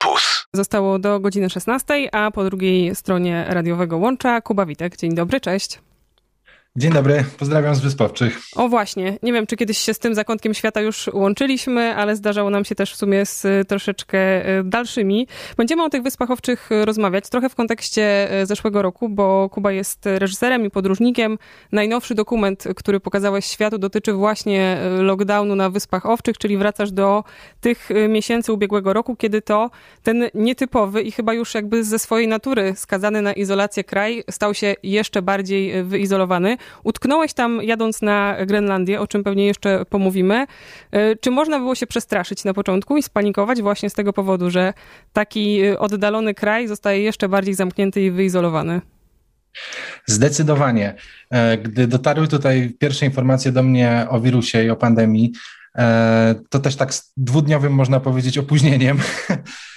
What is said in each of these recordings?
Tu. Zostało do godziny 16, a po drugiej stronie radiowego łącza Kuba Witek. Dzień dobry, cześć. Dzień dobry, pozdrawiam z Wyspowczych. O właśnie, nie wiem, czy kiedyś się z tym zakątkiem świata już łączyliśmy, ale zdarzało nam się też w sumie z y, troszeczkę y, dalszymi. Będziemy o tych Wyspach Owczych y, rozmawiać, trochę w kontekście zeszłego roku, bo Kuba jest reżyserem i podróżnikiem. Najnowszy dokument, który pokazałeś światu, dotyczy właśnie lockdownu na Wyspach Owczych, czyli wracasz do tych miesięcy ubiegłego roku, kiedy to ten nietypowy i chyba już jakby ze swojej natury skazany na izolację kraj stał się jeszcze bardziej wyizolowany. Utknąłeś tam jadąc na Grenlandię, o czym pewnie jeszcze pomówimy. E, czy można było się przestraszyć na początku i spanikować właśnie z tego powodu, że taki e, oddalony kraj zostaje jeszcze bardziej zamknięty i wyizolowany? Zdecydowanie. E, gdy dotarły tutaj pierwsze informacje do mnie o wirusie i o pandemii, to też tak z dwudniowym, można powiedzieć, opóźnieniem.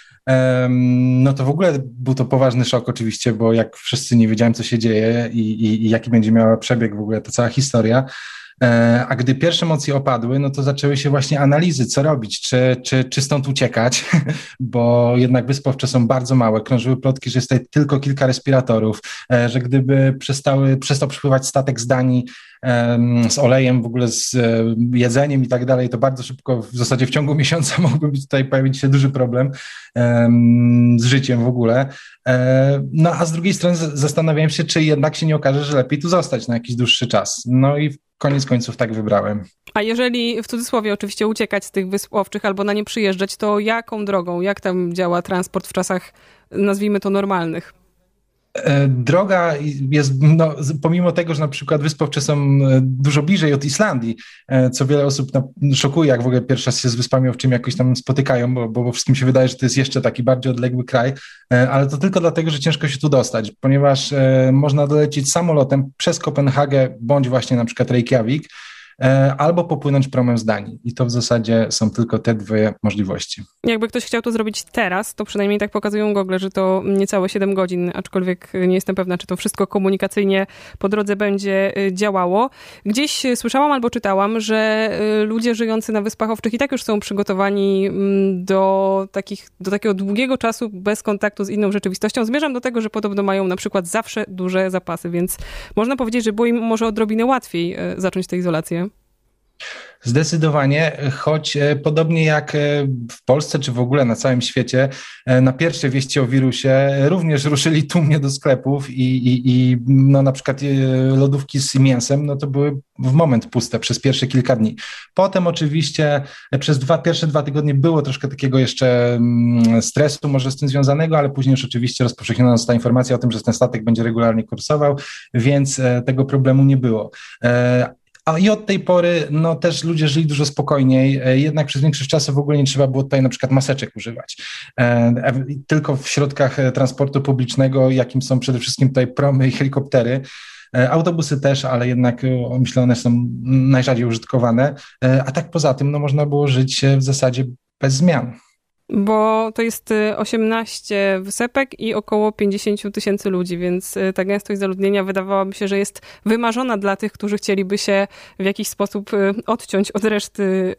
no to w ogóle był to poważny szok oczywiście, bo jak wszyscy nie wiedziałem, co się dzieje i, i, i jaki będzie miała przebieg w ogóle ta cała historia. E, a gdy pierwsze emocje opadły, no to zaczęły się właśnie analizy, co robić, czy, czy, czy stąd uciekać, bo jednak wyspowcze są bardzo małe. Krążyły plotki, że jest tutaj tylko kilka respiratorów, e, że gdyby przestały, przestał przypływać statek z Danii z olejem, w ogóle z e, jedzeniem i tak dalej, to bardzo szybko, w zasadzie w ciągu miesiąca mógłby być tutaj pojawić się duży problem z życiem w ogóle. No a z drugiej strony zastanawiałem się, czy jednak się nie okaże, że lepiej tu zostać na jakiś dłuższy czas. No i koniec końców tak wybrałem. A jeżeli w cudzysłowie oczywiście uciekać z tych wysp owczych albo na nie przyjeżdżać, to jaką drogą, jak tam działa transport w czasach, nazwijmy to, normalnych? E, droga jest, no, pomimo tego, że na przykład Wyspowcze są e, dużo bliżej od Islandii, e, co wiele osób szokuje, jak w ogóle pierwszy raz się z Wyspami Owczymi jakoś tam spotykają, bo, bo wszystkim się wydaje, że to jest jeszcze taki bardziej odległy kraj, ale to tylko dlatego, że ciężko się tu dostać, ponieważ można dolecieć samolotem przez Kopenhagę bądź właśnie na przykład Reykjavik, albo popłynąć promem z Danii. I to w zasadzie są tylko te dwie możliwości. Jakby ktoś chciał to zrobić teraz, to przynajmniej tak pokazują Google, że to niecałe 7 godzin, aczkolwiek nie jestem pewna, czy to wszystko komunikacyjnie po drodze będzie y, działało. Gdzieś słyszałam albo czytałam, że y, ludzie żyjący na Wyspach Owczych i tak już są przygotowani mm, do, takich, do takiego długiego czasu bez kontaktu z inną rzeczywistością. Zmierzam do tego, że podobno mają na przykład zawsze duże zapasy, więc można powiedzieć, że było im może odrobinę łatwiej y, zacząć tę izolację. Zdecydowanie, choć e, podobnie jak e, w Polsce czy w ogóle na całym świecie, e, na pierwsze wieści o wirusie również ruszyli tłumnie do sklepów i, i, i no na przykład lodówki z mięsem, no to były w moment puste przez pierwsze kilka dni. Potem oczywiście przez dwa, pierwsze dwa tygodnie było troszkę takiego jeszcze mm, stresu może z tym związanego, ale później już oczywiście rozpowszechniona została informacja o tym, że ten statek będzie regularnie kursował, więc tego problemu nie było. I od tej pory no, też ludzie żyli dużo spokojniej, e, jednak przez większość czasu w ogóle nie trzeba było tutaj na przykład maseczek używać. E, tylko w środkach e, transportu publicznego, jakim są przede wszystkim tutaj promy i helikoptery, Autobusy też, ale jednak myślę, one są najrzadziej użytkowane. A tak poza tym, no, można było żyć w zasadzie bez zmian bo to jest 18 y, wysepek i około 50 tysięcy ludzi, więc y, ta gęstość zaludnienia wydawałaby się, że jest wymarzona dla tych, którzy chcieliby się w jakiś sposób y, odciąć od reszty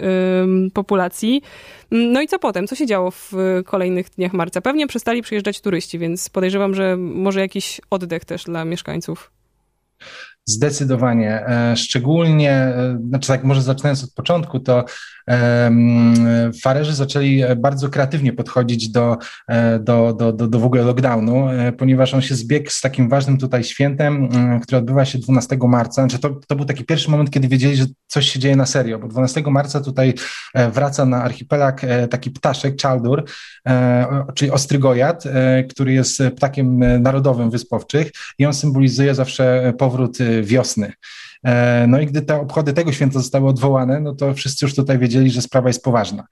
populacji. No i co potem? Co się działo w kolejnych dniach marca? Pewnie przestali przyjeżdżać turyści, więc podejrzewam, że może jakiś oddech też dla mieszkańców. Zdecydowanie. E, szczególnie, e, znaczy tak, może zaczynając od początku, to farerzy zaczęli bardzo kreatywnie podchodzić do, e, do, do, do, do w ogóle lockdownu, ponieważ on się zbiegł z takim ważnym tutaj świętem, które odbywa się 12 marca. Znaczy to, to był taki pierwszy moment, kiedy wiedzieli, że coś się dzieje na serio, bo 12 marca tutaj wraca na archipelag taki ptaszek, czaldur, czyli ostrygojad, który jest ptakiem narodowym wyspowczych i on symbolizuje zawsze powrót wiosny. E, no i gdy te obchody tego święta zostały odwołane, no to wszyscy już tutaj wiedzieli, że sprawa jest poważna.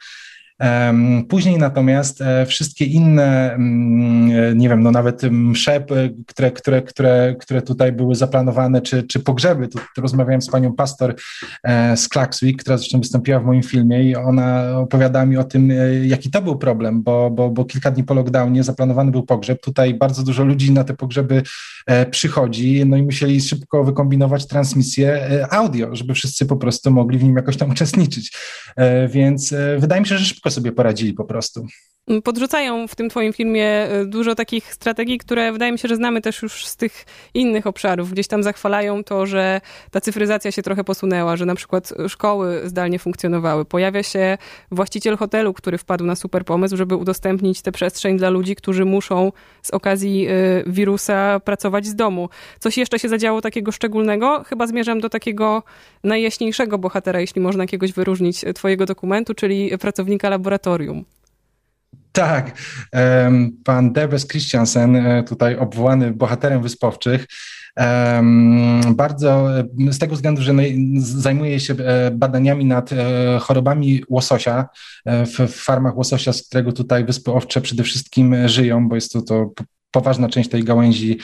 Później natomiast e, wszystkie inne, mm, e, nie wiem, no nawet msze, które, które, które, które tutaj były zaplanowane, czy, czy pogrzeby, tu, tu rozmawiałem z panią pastor e, z Klaksvik, która zresztą wystąpiła w moim filmie i ona opowiadała mi o tym, jaki to był problem, bo, bo, bo kilka dni po lockdownie zaplanowany był pogrzeb. Tutaj bardzo dużo ludzi na te pogrzeby przychodzi, no i musieli szybko wykombinować transmisję audio, żeby wszyscy po prostu mogli w nim jakoś tam uczestniczyć. Więc wydaje mi się, że szybko sobie poradzili po prostu. Podrzucają w tym twoim filmie e, dużo takich strategii, które wydaje mi się, że znamy też już z tych innych obszarów. Gdzieś tam zachwalają to, że ta cyfryzacja się trochę posunęła, że na przykład szkoły zdalnie funkcjonowały. Pojawia się właściciel hotelu, który wpadł na super pomysł, żeby udostępnić tę przestrzeń dla ludzi, którzy muszą z okazji e, wirusa pracować z domu. Coś jeszcze się zadziało takiego szczególnego? Chyba zmierzam do takiego najjaśniejszego bohatera, jeśli można jakiegoś wyróżnić e, twojego dokumentu, czyli pracownika laboratorium. Tak, pan Debes Christiansen, e, tutaj obwołany bohaterem wyspowczych, bardzo z tego względu, że zajmuje się e, badaniami nad e, chorobami łososia w farmach łososia, z którego tutaj wyspy owcze przede wszystkim żyją, bo jest to, to poważna część tej gałęzi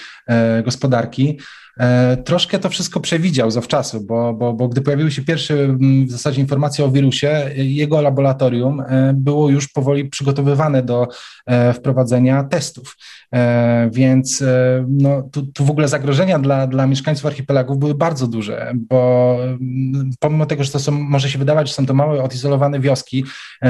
gospodarki. E, troszkę to wszystko przewidział zawczasu, bo, bo, bo gdy pojawiły się pierwsze mm, w zasadzie informacje o wirusie, jego laboratorium e, było już powoli przygotowywane do e, wprowadzenia testów. Więc no, tu, tu w ogóle zagrożenia dla, dla mieszkańców archipelagów były bardzo duże, bo mm, pomimo tego, że to są, może się wydawać, że są to małe, odizolowane wioski,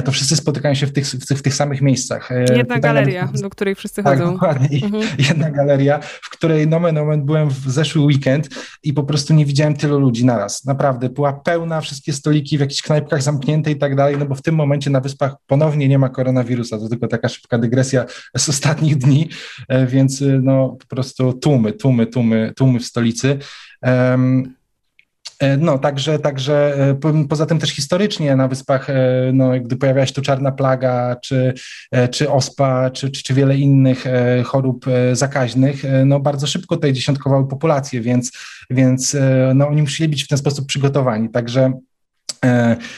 to wszyscy spotykają się w tych, w tych, w tych samych miejscach. Jedna Tutaj galeria, nawet, do której wszyscy tak, chodzą. Dokładnie. Mhm. Jedna galeria, w której nomen omen byłem w zeszłym zeszły weekend i po prostu nie widziałem tylu ludzi naraz. Naprawdę, była pełna, wszystkie stoliki w jakichś knajpkach zamknięte i tak dalej, no bo w tym momencie na wyspach ponownie nie ma koronawirusa, to tylko taka szybka dygresja z ostatnich dni, e, więc e, no po prostu tłumy, tłumy, tłumy, tłumy w stolicy. No, także, także e, poza tym też historycznie na wyspach, e, no, gdy pojawiała się tu czarna plaga, czy, czy ospa, czy, czy, czy wiele innych chorób zakaźnych, no bardzo szybko tutaj dziesiątkowały populacje, więc, więc no, oni musieli być w ten sposób przygotowani. Także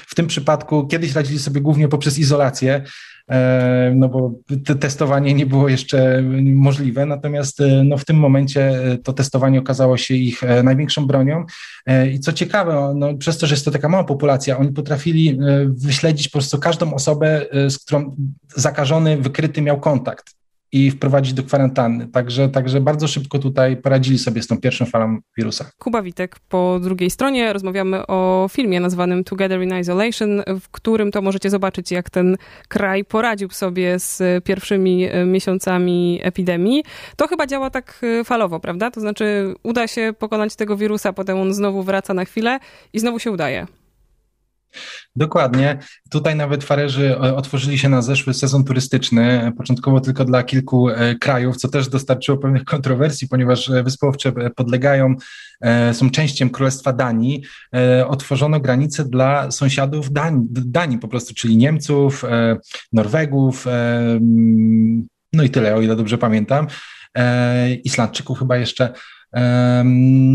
w tym przypadku kiedyś radzili sobie głównie poprzez izolację, E, no bo te testowanie nie było jeszcze możliwe, natomiast e, no w tym momencie e, to testowanie okazało się ich największą bronią. I co ciekawe, no przez to, że jest to taka mała populacja, oni potrafili wyśledzić po prostu każdą osobę, z którą zakażony, wykryty miał kontakt i wprowadzić do kwarantanny. Także, także bardzo szybko tutaj poradzili sobie z tą pierwszą falą wirusa. Kuba Witek po drugiej stronie. Rozmawiamy o filmie nazwanym Together in Isolation, w którym to możecie zobaczyć, jak ten kraj poradził sobie z pierwszymi e, miesiącami epidemii. To chyba działa tak e, falowo, prawda? To znaczy uda się pokonać tego wirusa, potem on znowu wraca na chwilę i znowu się udaje. Dokładnie. Tutaj nawet farerzy e, otworzyli się na zeszły sezon turystyczny, początkowo tylko dla kilku e, krajów, co też dostarczyło pewnych kontrowersji, ponieważ e, Wyspy Owcze podlegają, są częścią Królestwa Danii. Otworzono granice dla sąsiadów Danii, Danii po prostu, czyli Niemców, Norwegów, no i tyle, o ile dobrze pamiętam. Islandczyków chyba jeszcze.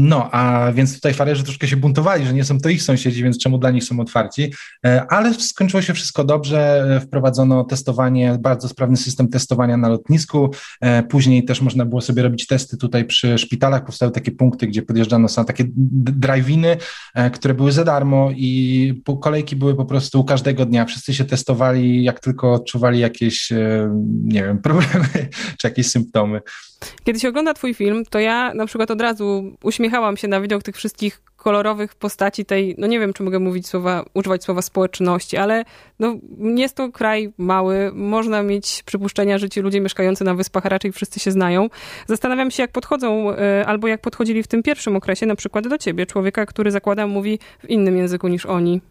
No, a więc tutaj farerzy troszkę się buntowali, że nie są to ich sąsiedzi, więc czemu dla nich są otwarci. E, ale skończyło się wszystko dobrze. E, wprowadzono testowanie, bardzo sprawny system testowania na lotnisku. E, później też można było sobie robić testy tutaj przy szpitalach. Powstały takie punkty, gdzie podjeżdżano są takie drive-iny, które były za darmo i kolejki były po prostu każdego dnia. Wszyscy się testowali, jak tylko odczuwali jakieś, nie wiem, problemy czy jakieś symptomy. Kiedy się ogląda twój film, to ja na przykład od razu uśmiechałam się na widok tych wszystkich kolorowych postaci tej, no nie wiem, czy mogę mówić słowa, używać słowa społeczności, ale no, jest to kraj mały, można mieć przypuszczenia, że ci ludzie mieszkający na wyspach raczej wszyscy się znają. Zastanawiam się, jak podchodzą, e, albo jak podchodzili w tym pierwszym okresie, na przykład do ciebie, człowieka, który zakładam mówi w innym języku niż oni.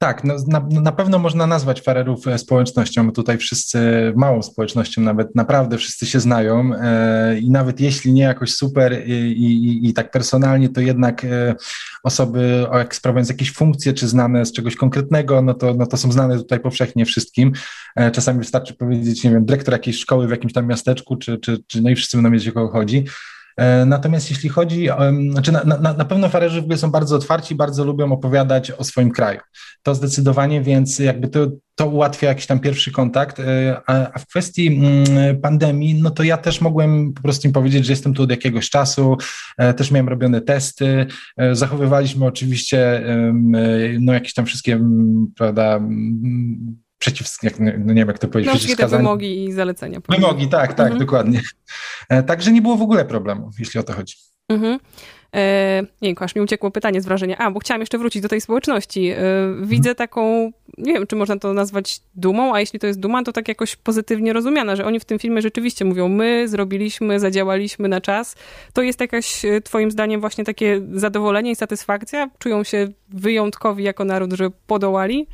Tak, no, na, na, pewno można nazwać farerów e, społecznością. Tutaj wszyscy, małą społecznością nawet, naprawdę wszyscy się znają e, i nawet jeśli nie jakoś super i, i, i tak personalnie, to jednak e, osoby, jak sprawując jakieś funkcje, czy znane z czegoś konkretnego, no to, no to są znane tutaj powszechnie wszystkim. E, czasami wystarczy powiedzieć, nie wiem, dyrektor jakiejś szkoły w jakimś tam miasteczku, czy, czy, czy no i wszyscy będą wiedzieć, o kogo chodzi. E, natomiast jeśli chodzi, znaczy na, na, na pewno farerzy w ogóle są bardzo otwarci, bardzo lubią opowiadać o swoim kraju. To zdecydowanie, więc jakby to, to ułatwia jakiś tam pierwszy kontakt. E, a, w kwestii mm, pandemii, no to ja też mogłem po prostu im powiedzieć, że jestem tu od jakiegoś czasu, e, też miałem robione testy, zachowywaliśmy oczywiście no jakieś tam wszystkie, prawda, przeciw, jak, no nie wiem jak to powiedzieć, no, przeciwwskazań. wymogi i zalecenia. Wymogi, tak, tak, mhm. dokładnie. E, także nie było w ogóle problemu, jeśli o to chodzi. Mhm. E, nie wiem, aż mi uciekło pytanie z wrażenia. A, bo chciałam jeszcze wrócić do tej społeczności. E, widzę taką, nie wiem, czy można to nazwać dumą, a jeśli to jest duma, to tak jakoś pozytywnie rozumiana, że oni w tym filmie rzeczywiście mówią, my zrobiliśmy, zadziałaliśmy na czas. To jest jakaś, twoim zdaniem, właśnie takie zadowolenie i satysfakcja? Czują się wyjątkowi jako naród, że podołali?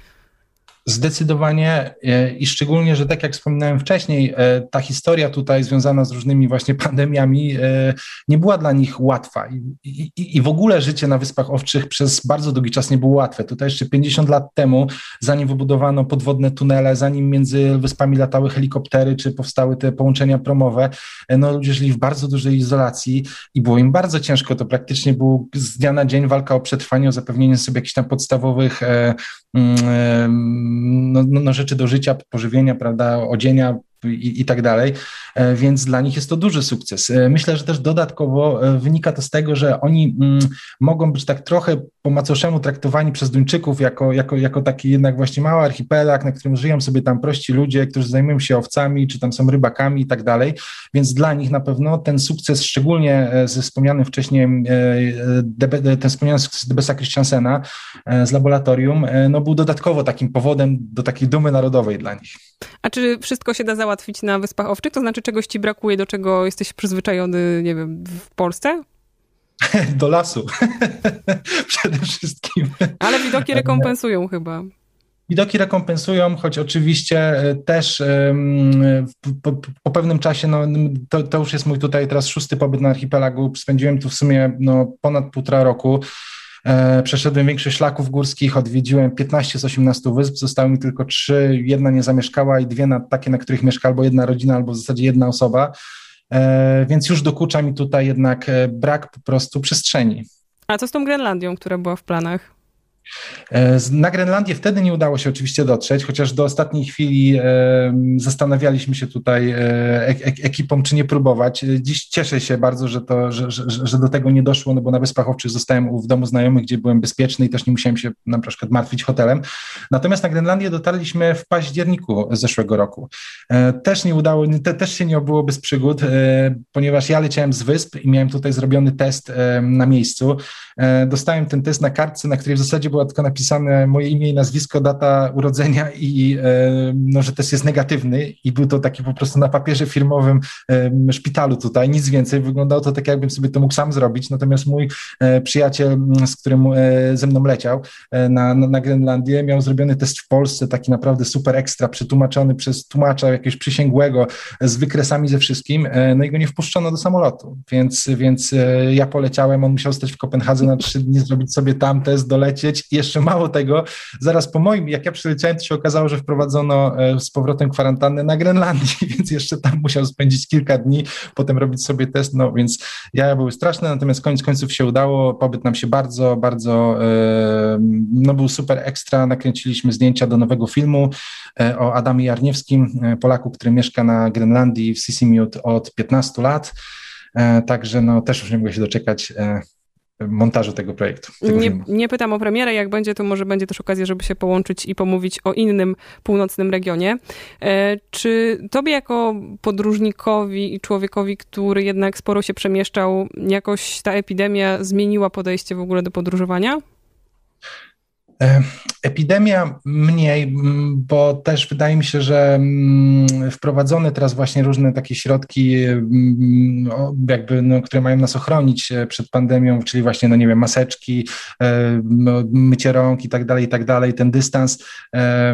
Zdecydowanie e, i szczególnie, że tak jak wspominałem wcześniej, e, ta historia tutaj związana z różnymi właśnie pandemiami e, nie była dla nich łatwa I, i, i, w ogóle życie na Wyspach Owczych przez bardzo długi czas nie było łatwe. Tutaj jeszcze 50 lat temu, zanim wybudowano podwodne tunele, zanim między wyspami latały helikoptery, czy powstały te połączenia promowe, no ludzie żyli w bardzo dużej izolacji i było im bardzo ciężko. To praktycznie był z dnia na dzień walka o przetrwanie, o zapewnienie sobie jakichś tam podstawowych mm, no, no rzeczy do życia, pożywienia, prawda, odzienia, i, i tak dalej, e, więc dla nich jest to duży sukces. E, myślę, że też dodatkowo e, wynika to z tego, że oni mm, mogą być tak trochę po macoszemu traktowani przez Duńczyków jako, jako, jako taki jednak właśnie mały archipelag, na którym żyją sobie tam prości ludzie, którzy zajmują się owcami, czy tam są rybakami i tak dalej, więc dla nich na pewno ten sukces, szczególnie ze wspomnianym wcześniej, ten wspomniany sukces Debesa Christiansena z laboratorium, no był dodatkowo takim powodem do takiej dumy narodowej dla nich. A czy wszystko się da załatwić na Wyspach Owczych? To znaczy czegoś ci brakuje, do czego jesteś przyzwyczajony, nie wiem, w Polsce? Do lasu. Przede wszystkim. Ale widoki rekompensują chyba. Widoki rekompensują, choć oczywiście e, też po, po pewnym czasie, no, to, to, już jest mój tutaj teraz szósty pobyt na archipelagu, spędziłem tu w sumie no, ponad półtora roku. E, przeszedłem większość szlaków górskich, odwiedziłem 15 z 18 wysp, zostały mi tylko trzy, jedna nie zamieszkała i dwie na, takie, na których mieszka albo jedna rodzina, albo w zasadzie jedna osoba, e, więc już dokucza mi tutaj jednak e, brak po prostu przestrzeni. A co z tą Grenlandią, która była w planach? E, na Grenlandię wtedy nie udało się oczywiście dotrzeć, chociaż do ostatniej chwili zastanawialiśmy się tutaj e, ekipą, czy nie próbować. Dziś cieszę się bardzo, że, to, że, że, że do tego nie doszło, no bo na Wyspach Owczych zostałem w domu znajomych, gdzie byłem bezpieczny i też nie musiałem się na przykład martwić hotelem. Natomiast na Grenlandię dotarliśmy w październiku zeszłego roku. E, też nie udało, te, też się nie obyło bez przygód, ponieważ ja leciałem z wysp i miałem tutaj zrobiony test na miejscu. Dostałem ten test na kartce, na której w zasadzie było tylko napisane moje imię i nazwisko, data urodzenia i e, no, że test jest negatywny i był to taki po prostu na papierze firmowym szpitalu tutaj, nic więcej. Wyglądało to tak, jakbym sobie to mógł sam zrobić, natomiast mój e, przyjaciel, z którym e, ze mną leciał na, na, na Grenlandię, miał zrobiony test w Polsce, taki naprawdę super ekstra, przetłumaczony przez tłumacza jakiegoś przysięgłego, z wykresami ze wszystkim, no i go nie wpuszczono do samolotu, więc, więc ja poleciałem, on musiał stać w Kopenhadze na trzy dni, zrobić sobie tam test, dolecieć jeszcze mało tego, zaraz po moim, jak ja przyleciałem, to się okazało, że wprowadzono e, z powrotem kwarantannę na Grenlandii, więc jeszcze tam musiał spędzić kilka dni, potem robić sobie test, no więc ja były straszne, natomiast koniec końców się udało, pobyt nam się bardzo, bardzo, e, no był super ekstra, nakręciliśmy zdjęcia do nowego filmu e, o Adamie Jarniewskim, Polaku, który mieszka na Grenlandii w Sisimiut od 15 lat, Także no, też już nie mogę się doczekać montażu tego projektu. Tego nie, nie, pytam o premierę, jak będzie, to może będzie też okazja, żeby się połączyć i pomówić o innym północnym regionie. E, czy tobie jako podróżnikowi i człowiekowi, który jednak sporo się przemieszczał, jakoś ta epidemia zmieniła podejście w ogóle do podróżowania? E, epidemia mniej, bo też wydaje mi się, że wprowadzone teraz właśnie różne takie środki, jakby, no, które mają nas ochronić e, przed pandemią, czyli właśnie, no nie wiem, maseczki, e, mycie rąk i tak dalej, i tak dalej, ten dystans,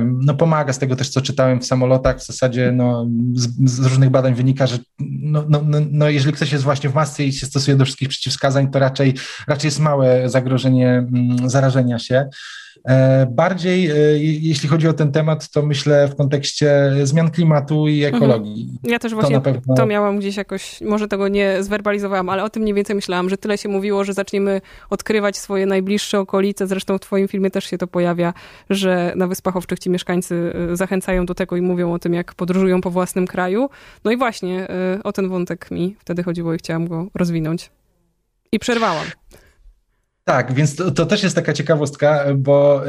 no pomaga z tego też, co czytałem w samolotach, w zasadzie no, z, z różnych badań wynika, że no, no, no, no, jeżeli ktoś jest właśnie w masce i się stosuje do wszystkich przeciwwskazań, to raczej, raczej jest małe zagrożenie zarażenia się. E, bardziej, e, jeśli chodzi o ten temat, to myślę w kontekście zmian klimatu i mhm. ekologii. Ja też właśnie to, pewno... to miałam gdzieś jakoś, może tego nie zwerbalizowałam, ale o tym mniej więcej myślałam, że tyle się mówiło, że zaczniemy odkrywać swoje najbliższe okolice. Zresztą w twoim filmie też się to pojawia, że na Wyspach Owczych ci mieszkańcy e, zachęcają do tego i mówią o tym, jak podróżują po własnym kraju. No i właśnie o ten wątek mi wtedy chodziło i chciałam go rozwinąć. I przerwałam. Tak, więc to, to, też jest taka ciekawostka, bo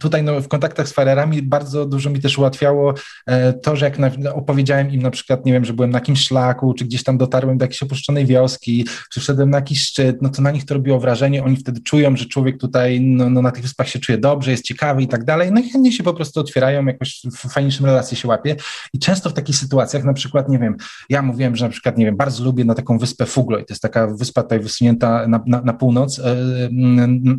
tutaj no, w kontaktach z farerami bardzo dużo mi też ułatwiało e, to, że jak na, opowiedziałem im na przykład, nie wiem, że byłem na jakimś szlaku, czy gdzieś tam dotarłem do jakiejś opuszczonej wioski, czy wszedłem na jakiś szczyt, no to na nich to robiło wrażenie, oni wtedy czują, że człowiek tutaj no, no na tych wyspach się czuje dobrze, jest ciekawy i tak dalej, no i chętnie się po prostu otwierają, jakoś w fajniejszym relacji się łapie. I często w takich sytuacjach, na przykład, nie wiem, ja mówiłem, że na przykład, nie wiem, bardzo lubię na taką wyspę Fuglo i to jest taka wyspa tutaj wysunięta na, na, na północ, e,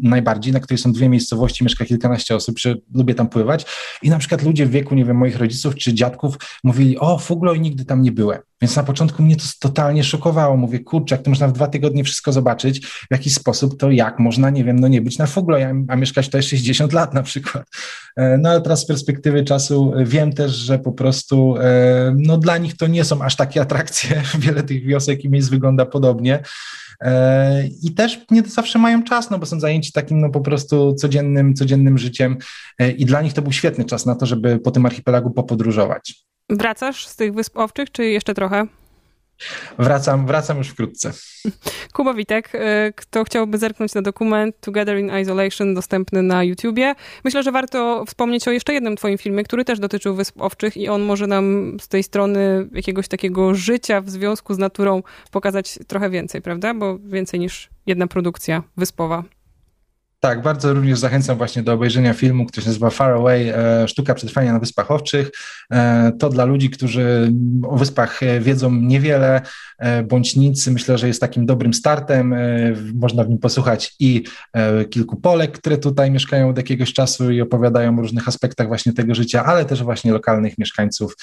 najbardziej, na której są dwie miejscowości, mieszka kilkanaście osób, że lubię tam pływać i na przykład ludzie w wieku, nie wiem, moich rodziców czy dziadków mówili, o, Fuglo i nigdy tam nie byłem. Więc na początku mnie to totalnie szokowało. Mówię, kurczę, jak to można w dwa tygodnie wszystko zobaczyć, w jaki sposób, to jak można, nie wiem, no nie być na Fuglo, a mieszkać tutaj 60 lat na przykład. E, no ale teraz z perspektywy czasu wiem też, że po prostu e, no dla nich to nie są aż takie atrakcje. Wiele tych wiosek i miejsc wygląda podobnie. E, I też nie zawsze mają czas, no bo są zajęci takim no po prostu codziennym, codziennym życiem i dla nich to był świetny czas na to, żeby po tym archipelagu popodróżować. Wracasz z tych Wysp Owczych, czy jeszcze trochę? Wracam, wracam już wkrótce. Kuba Witek, y, kto chciałby zerknąć na dokument Together in Isolation dostępny na YouTubie. Myślę, że warto wspomnieć o jeszcze jednym twoim filmie, który też dotyczył Wysp Owczych i on może nam z tej strony jakiegoś takiego życia w związku z naturą pokazać trochę więcej, prawda? Bo więcej niż jedna produkcja wyspowa. Tak, bardzo również zachęcam właśnie do obejrzenia filmu, który się nazywa Far Away, e, Sztuka przetrwania na Wyspach Owczych. E, to dla ludzi, którzy o wyspach e, wiedzą niewiele, bądź nic, myślę, że jest takim dobrym startem. Można w nim posłuchać i kilku Polek, które tutaj mieszkają od jakiegoś czasu i opowiadają o różnych aspektach właśnie tego życia, ale też właśnie lokalnych mieszkańców,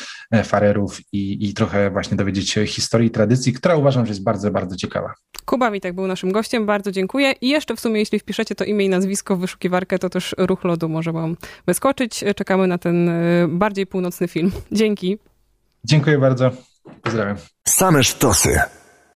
farerów i, i trochę właśnie dowiedzieć się historii tradycji, która uważam, że jest bardzo, bardzo ciekawa. Kuba Witek był naszym gościem, bardzo dziękuję. I jeszcze w sumie, jeśli wpiszecie to imię i nazwisko w wyszukiwarkę, to też ruch lodu może wam wyskoczyć. Czekamy na ten y, bardziej północny film. Dzięki. Dziękuję bardzo. Pozdrawiam. Same sztosy.